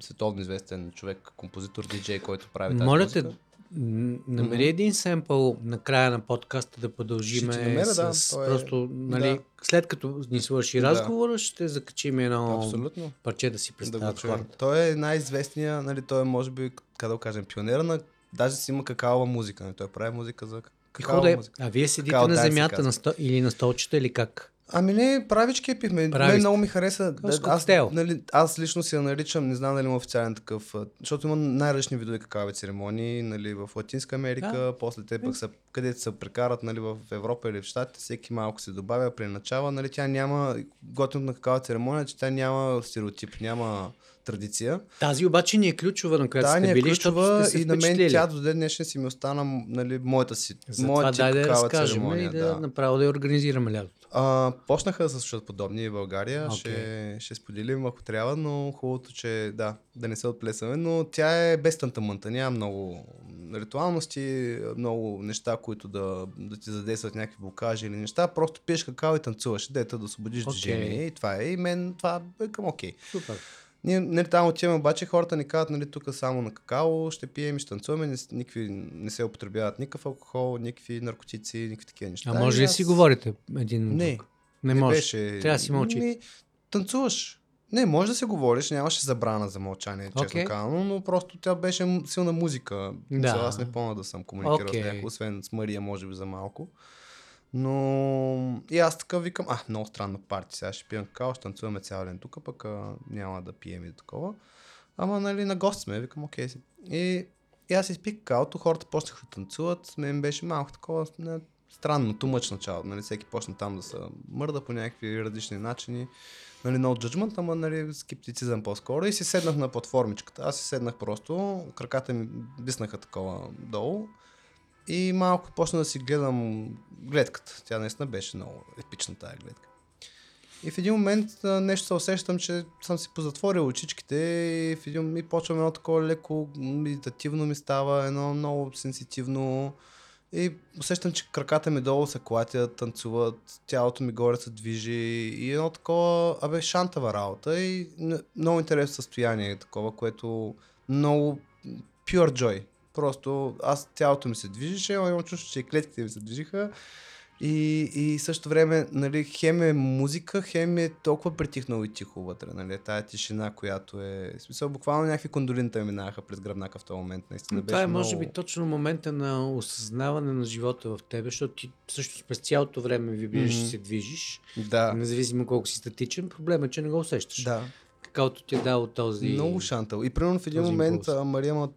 световно известен човек, композитор, диджей, който прави тази Моля музика. намери един семпъл на края на подкаста да продължиме намеря, да, с... той е- Просто, нали, да. след като ни свърши Да. разговора, ще закачим едно Абсолютно. парче да си да представят хората. Той е най-известният, нали, той е може би, как да го кажем, пионера на, даже си има какаова музика, нали, той прави музика за И хода е, а вие седите на земята на сто... или на столчета или как? Ами не, правички пихме. Прави Мен много ми хареса. Аз, коктейл. нали, аз лично си я наричам, не знам дали има официален такъв, защото има най-различни видове какаови церемонии, нали, в Латинска Америка, Да. после те пък са, където се прекарат, нали, в Европа или в Щатите, всеки малко се добавя при начала, нали, тя няма, готиното на какава церемония, че тя няма стереотип, няма традиция. Тази обаче ни е ключова, на която Да, сте ни е били, ключова сте и на мен тя до ден днешен си ми остана нали, моята си. Затова моята дай да разкажем церемония, и да, направо да я организираме лятото. А, почнаха да се случват подобни в България. Окей. Ще, ще споделим, ако трябва, но хубавото, че да, да не се отплесваме. Но тя е без тантамънта. Няма много ритуалности, много неща, които да, да ти задействат някакви блокажи или неща. Просто пиеш какао и танцуваш. Дето да освободиш Окей. движение. И това е. И мен това е към окей. Супер. Ние нали, там отиваме, обаче хората ни казват, нали, тук само на какао ще пием и ще танцуваме, не, никакви, не се употребяват никакъв алкохол, никакви наркотици, никакви такива неща. А може ли да си говорите един Не, друг? Не, може. беше... Трябва да си мълчи. Ми, танцуваш. Не, може да си говориш, нямаше забрана за мълчание, честно Окей. казано, но просто тя беше силна музика. Да. Аз не помня да съм комуникирал Окей. с някой, освен с Мария, може би за малко. Но и аз така викам, а, много странно парти, сега ще пием какао, ще танцуваме цял ден тук, пък а, няма да пием и такова. Ама, нали, на гост сме, викам, окей си. И, и аз изпих какаото, хората почнаха да танцуват, мен беше малко такова, не, странно, тумъч начало, нали, всеки почна там да се мърда по някакви различни начини. Нали, no judgment, ама нали, скептицизъм по-скоро. И си седнах на платформичката. Аз си седнах просто, краката ми биснаха такова долу. И малко почна да си гледам гледката. Тя наистина беше много епична тая гледка. И в един момент нещо се усещам, че съм си позатворил очичките и в един и почвам едно такова леко медитативно ми става, едно много сенситивно. И усещам, че краката ми долу се клатят, танцуват, тялото ми горе се движи и едно такова, абе, шантава работа и много интересно състояние такова, което много pure joy. Просто аз тялото ми се движеше, но имам чувство, че и клетките ми се движиха. И, и също време, нали, хем е музика, хем е толкова притихнало и тихо вътре, нали, тая тишина, която е, в смисъл, буквално някакви кондолинта ми минаха през гръбнака в този момент, наистина Това е, беше може много... би, точно момента на осъзнаване на живота в тебе, защото ти също през цялото време ви виждаш, Мгм. че се движиш, Да, независимо колко си статичен, проблем е, че не го усещаш. да. Какаото ти е дал този... Много шантал. И примерно в един момент а, Мария ма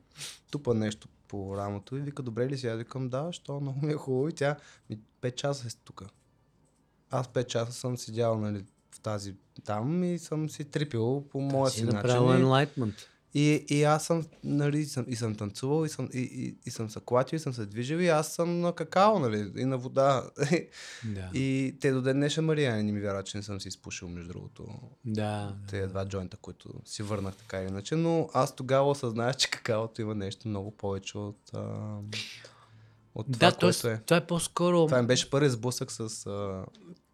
тупа нещо по рамото и вика, добре ли си? Аз викам, да, що много ми е хубаво. И тя, ми, 5 часа е тук. Аз 5 часа съм седял, нали, в тази там и съм си трипил по моя си си направил начин. Enlightenment. И, и аз съм, нали, съм, и съм танцувал, и съм, и, и, и съм се клатил, и съм се движил, и аз съм на какао, нали, и на вода. (laughs) Да. и те до ден днешен Мария не ми вярват, че не съм си изпушил, между другото, Да. тези два джойнта, които си върнах така или иначе, но аз тогава осъзнах, че какаото има нещо много повече от, а, от това, Да, т.е. което е. това е по-скоро... Това ми беше първи сблъсък с... А...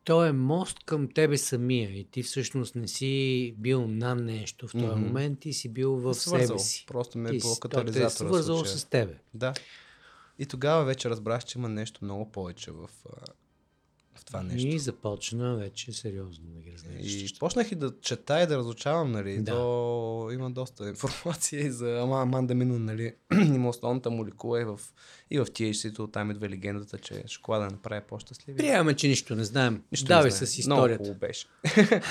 То е мост към тебе самия и ти всъщност не си бил на нещо в този Мгм. момент, ти си бил в свързал. себе си. Просто ме е Ти било си- той катализатора. Те е свързал с тебе. Да. И тогава вече разбрах, че има нещо много повече в това нещо. И започна вече сериозно да ги разглеждаш. И почнах и да чета и да разучавам, нали. Да. То има доста информация и за Ама Аманда Минон, нали. (clears throat) има основната молекула и в, и в THC-то, там идва легендата, че шоколада направи по-щастливи. Приемаме, че нищо не знаем. Нищо не Давай знае. с Много историята. хубаво беше. (laughs)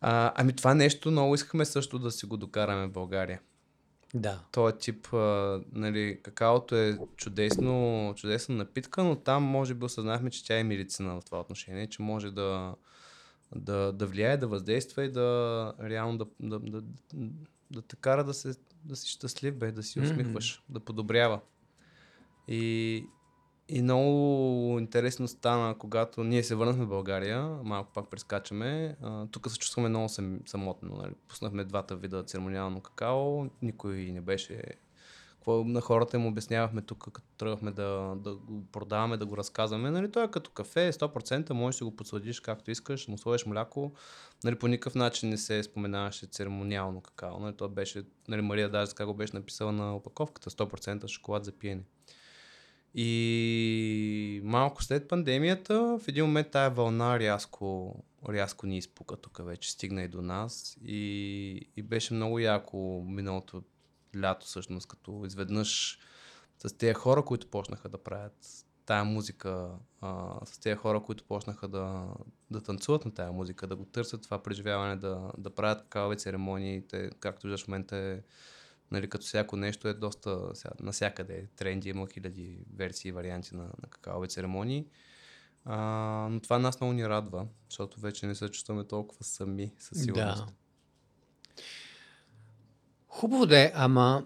а, ами това нещо много искахме също да си го докараме в България. Да. този тип, а, нали, какаото е чудесно, чудесна напитка, но там може би осъзнахме, че тя е медицина в това отношение, че може да, да, да влияе, да въздейства и да реално да, да, да, да, да те кара да, се, да си щастлив, бе, да си усмихваш, да подобрява. И, и много интересно стана, когато ние се върнахме в България, малко пак прескачаме. Тук се чувстваме много сам, самотно. Нали? Пуснахме двата вида церемониално какао, никой не беше... Какво на хората им обяснявахме тук, като тръгвахме да, да го продаваме, да го разказваме. Нали? Той е като кафе, 100%, можеш да го подсладиш както искаш, му сложиш мляко. Нали, по никакъв начин не се споменаваше церемониално какао. Нали? Това беше, нали, Мария даже така го беше написала на опаковката, 100% шоколад за пиене. И малко след пандемията, в един момент тая вълна рязко, рязко ни изпука тук вече, стигна и до нас. И, и беше много яко миналото лято всъщност, като изведнъж с тези хора, които почнаха да правят тая музика, а, с тези хора, които почнаха да, да танцуват на тая музика, да го търсят това преживяване, да, да правят какаве церемонии, те, както виждаш в момента е нали, като всяко нещо е доста сега, насякъде е тренди, има хиляди версии и варианти на, на какаови церемонии. А, но това нас много ни радва, защото вече не се чувстваме толкова сами със сигурност. Да. Хубаво да е, ама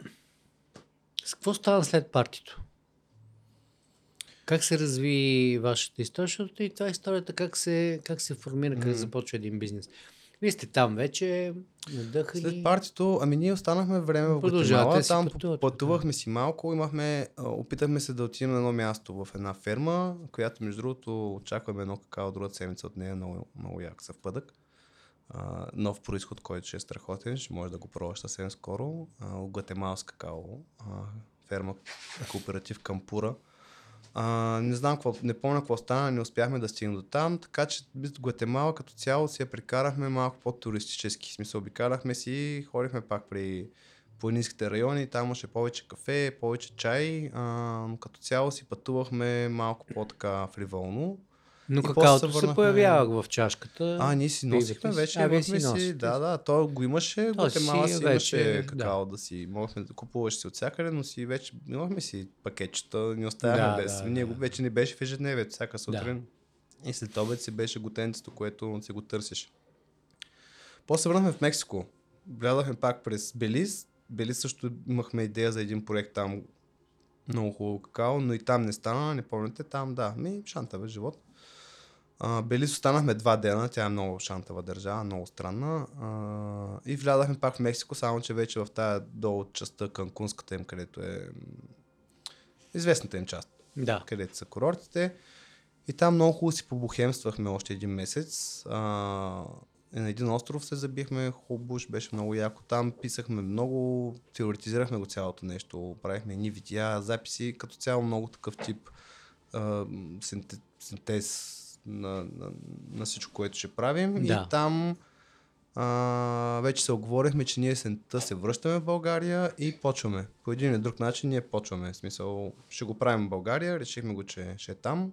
с какво стана след партито? Как се разви вашата история? Защото и това е историята как се, как се формира, как Мгм. започва един бизнес. Вие сте там вече, надъхани. След партито, ами ние останахме време в Гватемала, там пътувате, пътувахме си малко, имахме, опитахме се да отидем на едно място в една ферма, която между другото очакваме едно какао другата седмица от нея, много, много як съвпадък. А, нов происход, който ще е страхотен, ще може да го пробваш съвсем скоро. А, Гватемалска какао, а, ферма кооператив Кампура. А, не знам какво, не помня какво стана, не успяхме да стигнем до там, така че Гватемала като цяло си я прикарахме малко по-туристически. Смисъл, обикарахме си, ходихме пак при планинските райони, там имаше повече кафе, повече чай, а, като цяло си пътувахме малко по-така фриволно. Но И какаото се се появява в чашката. А, ние си носихме си. вече, А, вие си си, да, да, то го имаше, То си Гватемала си вече, имаше да. какао да си, можехме да купуваш си от всякъде, но си вече, имахме си пакетчета, ни оставяхме Да, без, да, ние да. го вече не беше в ежедневието, всяка сутрин. И след обед си беше готенцето, което си го търсиш. После върнахме в Мексико. Гледахме пак през Белиз. Белиз също имахме идея за един проект там. Много хубаво какао, но и там не стана, не помните, там да, ми шантава живот. А, Белиз останахме два дена, тя е много шантава държава, много странна. А, и влязахме пак в Мексико, само че вече в тая долу частта Канкунската им, където е известната им част Да. където са курортите. И там много хубаво си побухемствахме още един месец. А, на един остров се забихме, хубуш, беше много яко. Там писахме много, теоретизирахме го цялото нещо, правихме ни видеа, записи, като цяло много такъв тип а, синте- синтез на, на, на всичко, което ще правим. Да. И там а, вече се оговорихме, че ние сента се връщаме в България и почваме. По един или друг начин ние почваме. В смисъл, ще го правим в България, решихме го, че ще е там.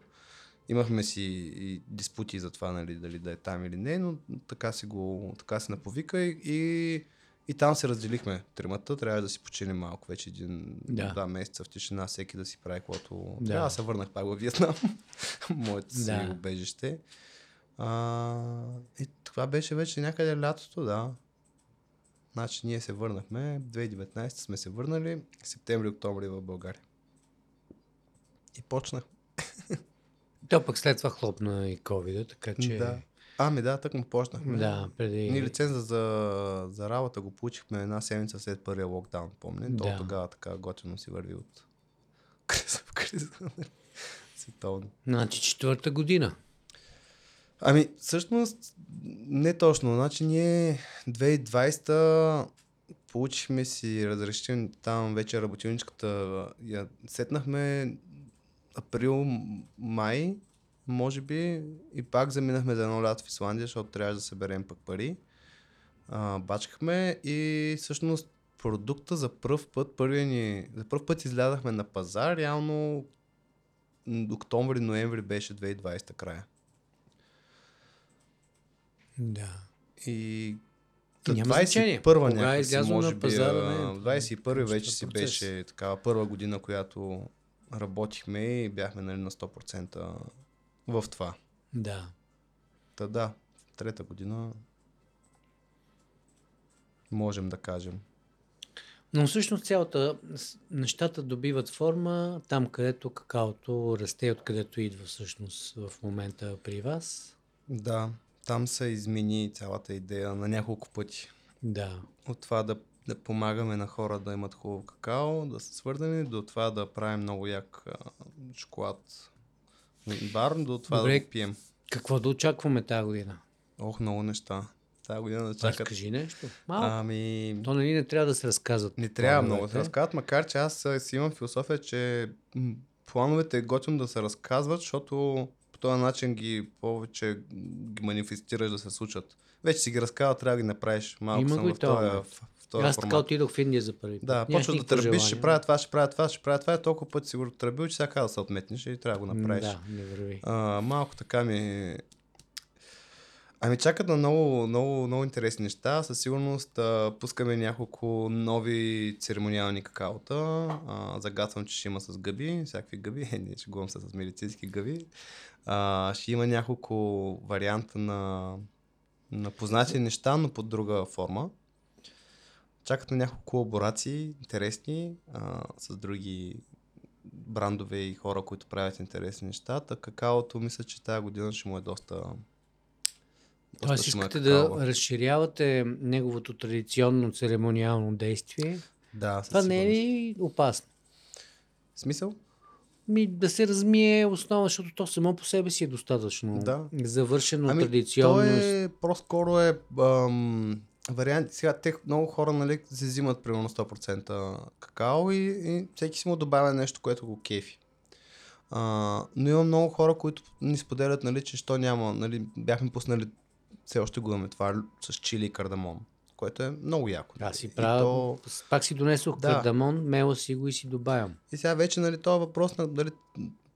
Имахме си и диспути за това, нали, дали да е там или не, но така си го, така се наповика и, и, и там се разделихме тримата. Трябва да си починем малко вече един, Да. два месеца в тишина, всеки да си прави каквото Да. трябва. Аз се върнах пак във Виетнам, (laughs) моето си Да. убежище. А, и това беше вече някъде лятото, да. Значи ние се върнахме, 2019 сме се върнали, септември-октомври в България. И почнах. (laughs) То пък след това хлопна и ковида, така че... Да. Ами да, так му почнахме. Да, преди... Ние лиценза за, за работа го получихме една седмица след първия локдаун, помня. Да. То тогава така готино си върви от (laughs) криза в криза. Световно. Значи четвърта година. Ами, всъщност, не точно. Значи ние 2020 получихме си разрешение там вече работилничката. Я сетнахме април, май, може би, и пак заминахме за едно лято в Исландия, защото трябваше да съберем пък пари. А, бачкахме и всъщност продукта за първ път, първия ни, за първ път излязахме на пазар, реално октомври-ноември беше 2020 края. Да. И, Та Няма значение. 21 Кога е някакси, излязло може на би, пазара, а, не, 21 вече си процес. беше такава първа година, която работихме и бяхме нали, на 100% в това. Да. Та да, трета година можем да кажем. Но всъщност цялата нещата добиват форма там, където какаото расте, откъдето идва всъщност в момента при вас. Да, там се измени цялата идея на няколко пъти. Да. От това да, да помагаме на хора да имат хубаво какао, да са свързани, до това да правим много як шоколад бар, до това Добре. да пием. Какво да очакваме тази година? Ох, много неща. Тази година да чакат. кажи нещо. Малко. Ами, То нали не трябва да се разказват. не трябва много да се плановете. разказват, макар че аз си имам философия, че плановете е готино да се разказват, защото по този начин ги повече ги манифестираш да се случат. Вече си ги разказва, трябва да ги направиш. Малко Има съм в този. В, този Аз така отидох в Индия за първи път. Да, почва да тръбиш, ще правя това, ще правя това, ще правя това. Толкова пъти си го тръбил, че сега да се отметнеш и трябва да го направиш. Да, не върви. А, малко така ми... Ами чакат на много, много, много интересни неща. Със сигурност а, пускаме няколко нови церемониални какаота. А, загатвам, че ще има с гъби, всякакви гъби. Е, (laughs) не, ще говорим се с медицински гъби. А, ще има няколко варианта на, на познати неща, но под друга форма. Чакат на няколко колаборации, интересни, а, с други брандове и хора, които правят интересни неща. Та какаото мисля, че тази година ще му е доста... доста Тоест искате какао. да разширявате неговото традиционно церемониално действие. Да, Това не е ли опасно? Смисъл? Ми, да се размие основа, защото то само по себе си е достатъчно Да. завършено Ами, традиционност. то е, по-скоро е ам, вариант. Сега те много хора нали, се взимат примерно 100% какао и, и всеки си му добавя нещо, което го кефи. А, но има много хора, които ни споделят, нали, че що няма, нали, бяхме пуснали, все още го имаме това с чили и кардамон, което е много яко. Аз си И правя, то- пак си донесох Да. кардамон, мела си го и си добавям. И сега вече, нали, това е въпрос на дали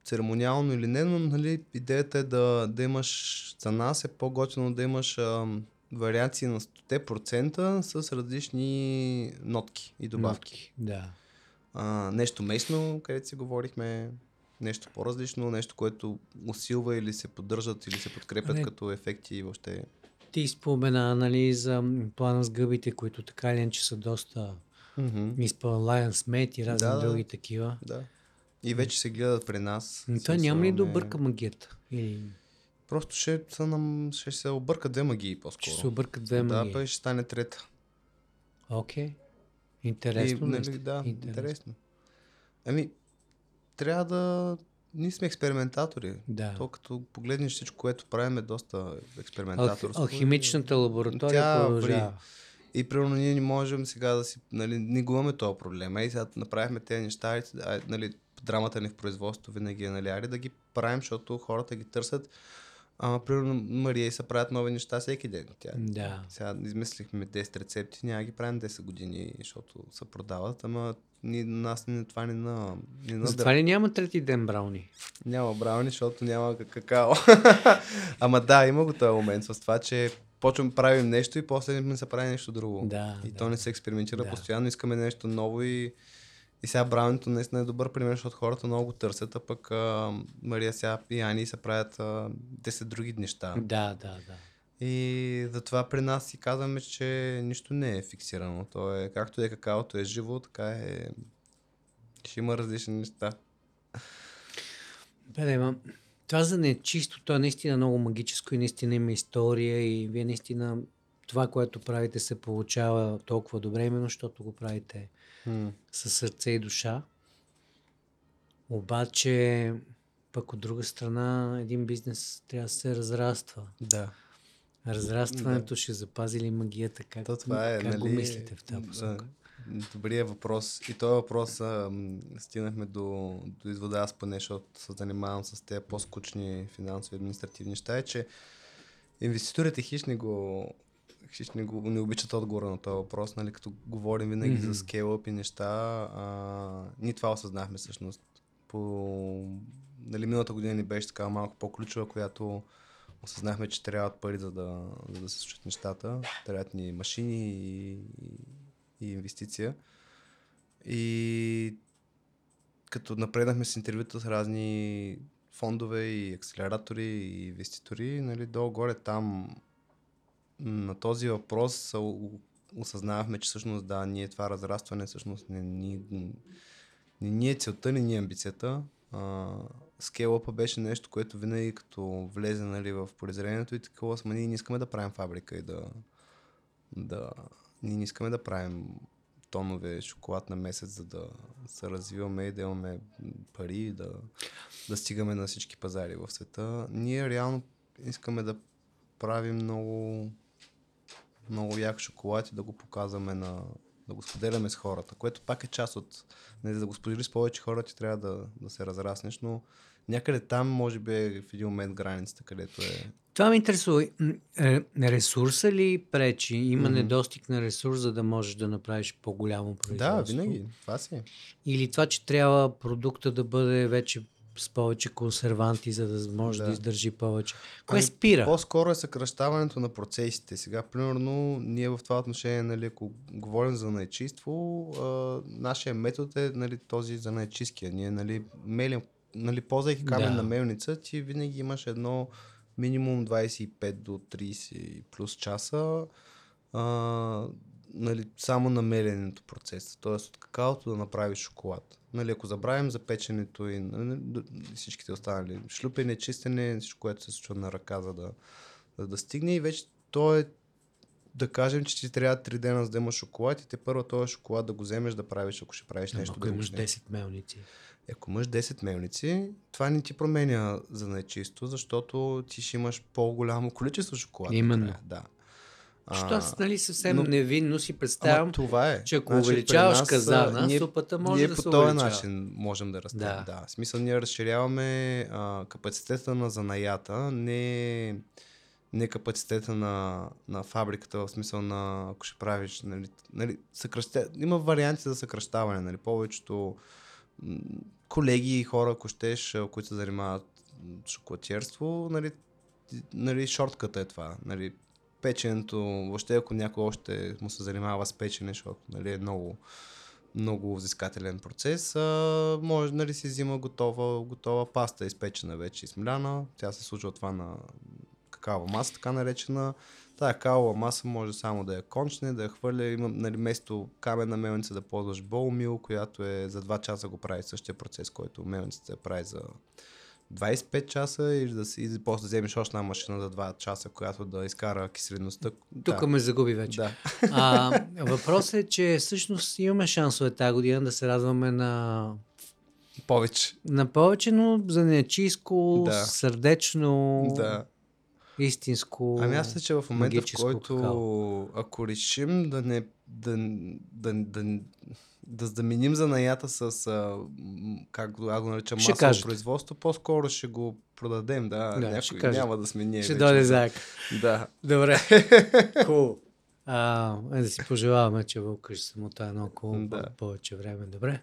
церемониално или не, но нали, идеята е да, да имаш за нас е по-готино да имаш ам, вариации на 100% с различни нотки и добавки. Нотки, Да. А, нещо местно, където си говорихме, нещо по-различно, нещо, което усилва или се поддържат или се подкрепят Не. като ефекти и въобще. Ти спомена, нали, за плана с гъбите, които така или иначе са доста Mm-hmm. изпълнен Lion Smith и разни Да, други такива. Да. И вече се гледат при нас. Но В това няма ли да не- обърка магията? Или Просто ще, са нам... ще се обърка две магии по-скоро. ще се объркат две Да, магии? пък ще стане трета. Окей. Интересно. и, нали, да, Интересно. интересно. Ами, трябва да... Ние сме експериментатори. Да. То като погледнеш всичко, което правим е доста експериментаторство. Алхимичната лаборатория Тя продължава. И примерно ние не можем сега да си, нали, не го имаме този проблем. Ей, сега направихме тези неща, нали, драмата ни в производството винаги е, нали, аре да ги правим, защото хората ги търсят. Ама, примерно, Мария и се правят нови неща всеки ден. Тя, Да. Сега измислихме 10 рецепти, няма ги правим 10 години, защото се продават, ама ни, нас ни, това ни на... Ни на Затова ли няма трети ден брауни? Няма брауни, защото няма ка- какао. (laughs) ама да, има го този момент с това, че почваме да правим нещо и после не се прави нещо друго. Да, и да. то не се експериментира Да. постоянно, искаме нещо ново и, и сега браунито наистина е добър пример, защото хората много го търсят, а пък а, Мария сега и Ани се правят а, 10 други неща. Да, да, да. И затова при нас си казваме, че нищо не е фиксирано. То е, както е какаото е живо, така е... Ще има различни неща. Бе, ма, това за нечисто, то е наистина много магическо и наистина има история и вие наистина това, което правите се получава толкова добре, именно защото го правите със сърце и душа. Обаче, пък от друга страна, един бизнес трябва да се разраства. Да. Разрастването ще запази ли магията? Как, То това е, как го нали, мислите в тази посока? да, Добрият въпрос. И този въпрос а, стигнахме до, до извода, аз поне, защото се занимавам с тези по-скучни финансови административни неща, е, че инвеститорите хищ не го хищ не, го, не обичат отговора на този въпрос, нали, като говорим винаги Мгм. за скейлъп и неща. А, ние това осъзнахме всъщност. По, нали, миналата година ни беше така малко по-ключова, която осъзнахме, че трябват пари, за да, за да се случат нещата. Трябват ни машини и, и, и инвестиция. И като напреднахме с интервюта с разни фондове и акселератори и инвеститори, нали, долу-горе там на този въпрос осъзнавахме, че всъщност да, ние това разрастване всъщност не ни, не, ни е целта, не ни е амбицията. Скейлъпа беше нещо, което винаги като влезе нали, в полезрението и такова, сме ние не искаме да правим фабрика и да, да ние не искаме да правим тонове шоколад на месец, за да се развиваме и да имаме пари, да, да стигаме на всички пазари в света. Ние реално искаме да правим много, много як шоколад и да го показваме на, да го споделяме с хората, което пак е част от, не, нали, да го споделиш с повече хора, ти трябва да, да се разраснеш, но някъде там може би е в един момент границата, където е... Това ме интересува. Е, ресурса ли пречи? Има mm-hmm. недостиг на ресурс, за да можеш да направиш по-голямо производство? Да, винаги. Това си е. Или това, че трябва продукта да бъде вече с повече консерванти, за да може да, да издържи повече. Кое ами, спира? По-скоро е съкръщаването на процесите. Сега, примерно, ние в това отношение, нали, ако говорим за наечиство, а, нашия метод е нали, този за наечисткия. Ние нали, мелим, нали, ползвайки каменна да. мелница, ти винаги имаш едно минимум 25 до 30 плюс часа а, нали, само на меленето процеса. Тоест от какаото да направиш шоколад. Нали, ако забравим за печенето и нали, всичките останали шлюпене, чистене, всичко, което се случва на ръка, за да, за да стигне и вече то е да кажем, че ти трябва 3 дена за да имаш шоколад и те първо този шоколад да го вземеш да правиш, ако ще правиш нещо. Ако имаш 10 мелници. Ако имаш 10 мелници, това не ти променя за нечисто, защото ти ще имаш по-голямо количество шоколад. Именно. Да. Защото аз нали, съвсем но, невинно си представям, това е. че ако значи, увеличаваш нас, казана, ние, супата може ние да по се този увеличава. начин можем да растем. Да. да. В смисъл ние разширяваме а, капацитета на занаята, не, не капацитета на, на фабриката, в смисъл на ако ще правиш, нали, нали, съкръща... има варианти за съкръщаване, нали, повечето колеги и хора, ако щеш, които се занимават шоколатиерство, нали, нали, шортката е това. Нали, печенето, въобще ако някой още му се занимава с печене, защото нали, е много, много взискателен процес, а, може нали си взима готова, готова паста, изпечена вече, измляна. Тя се случва това на какава маса, така наречена. Тая калова маса може само да я кончне, да я хвърля, има нали, вместо каменна мелница да ползваш болмил, която е за 2 часа го прави същия процес, който мелницата прави за 25 часа или да си, и после да вземеш още една машина за 2 часа, която да изкара киселеността. Тук да. ме загуби вече. Да. А, въпросът е, че всъщност имаме шансове тази година да се радваме на повече. На повече, но за нечиско, да. сърдечно, да. истинско. Ами аз че в момента, в който какао. ако решим да не да, да, да, да заменим занаята с, а, как го, го наричам, масово кажете. производство, по-скоро ще го продадем, да, да някой няма да сме ние. Ще дойде заек. Да. Добре. (laughs) Cool. А, е, да си пожелаваме, че Вълка ще се мута едно около да. повече време. Добре.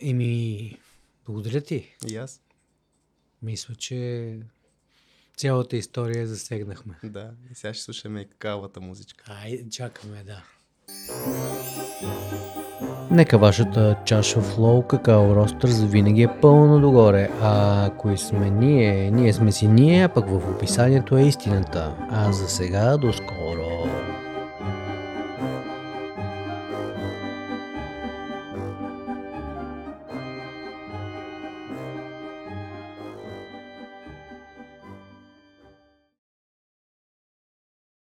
Еми, благодаря ти. И аз. Мисля, че цялата история засегнахме. Да, и сега ще слушаме и какавата музичка. Ай, чакаме, да. Нека вашата чаша флоу какао ростърс винаги е пълно догоре. А кои сме ние? Ние сме си ние, а пък в описанието е истината. А за сега до скоро!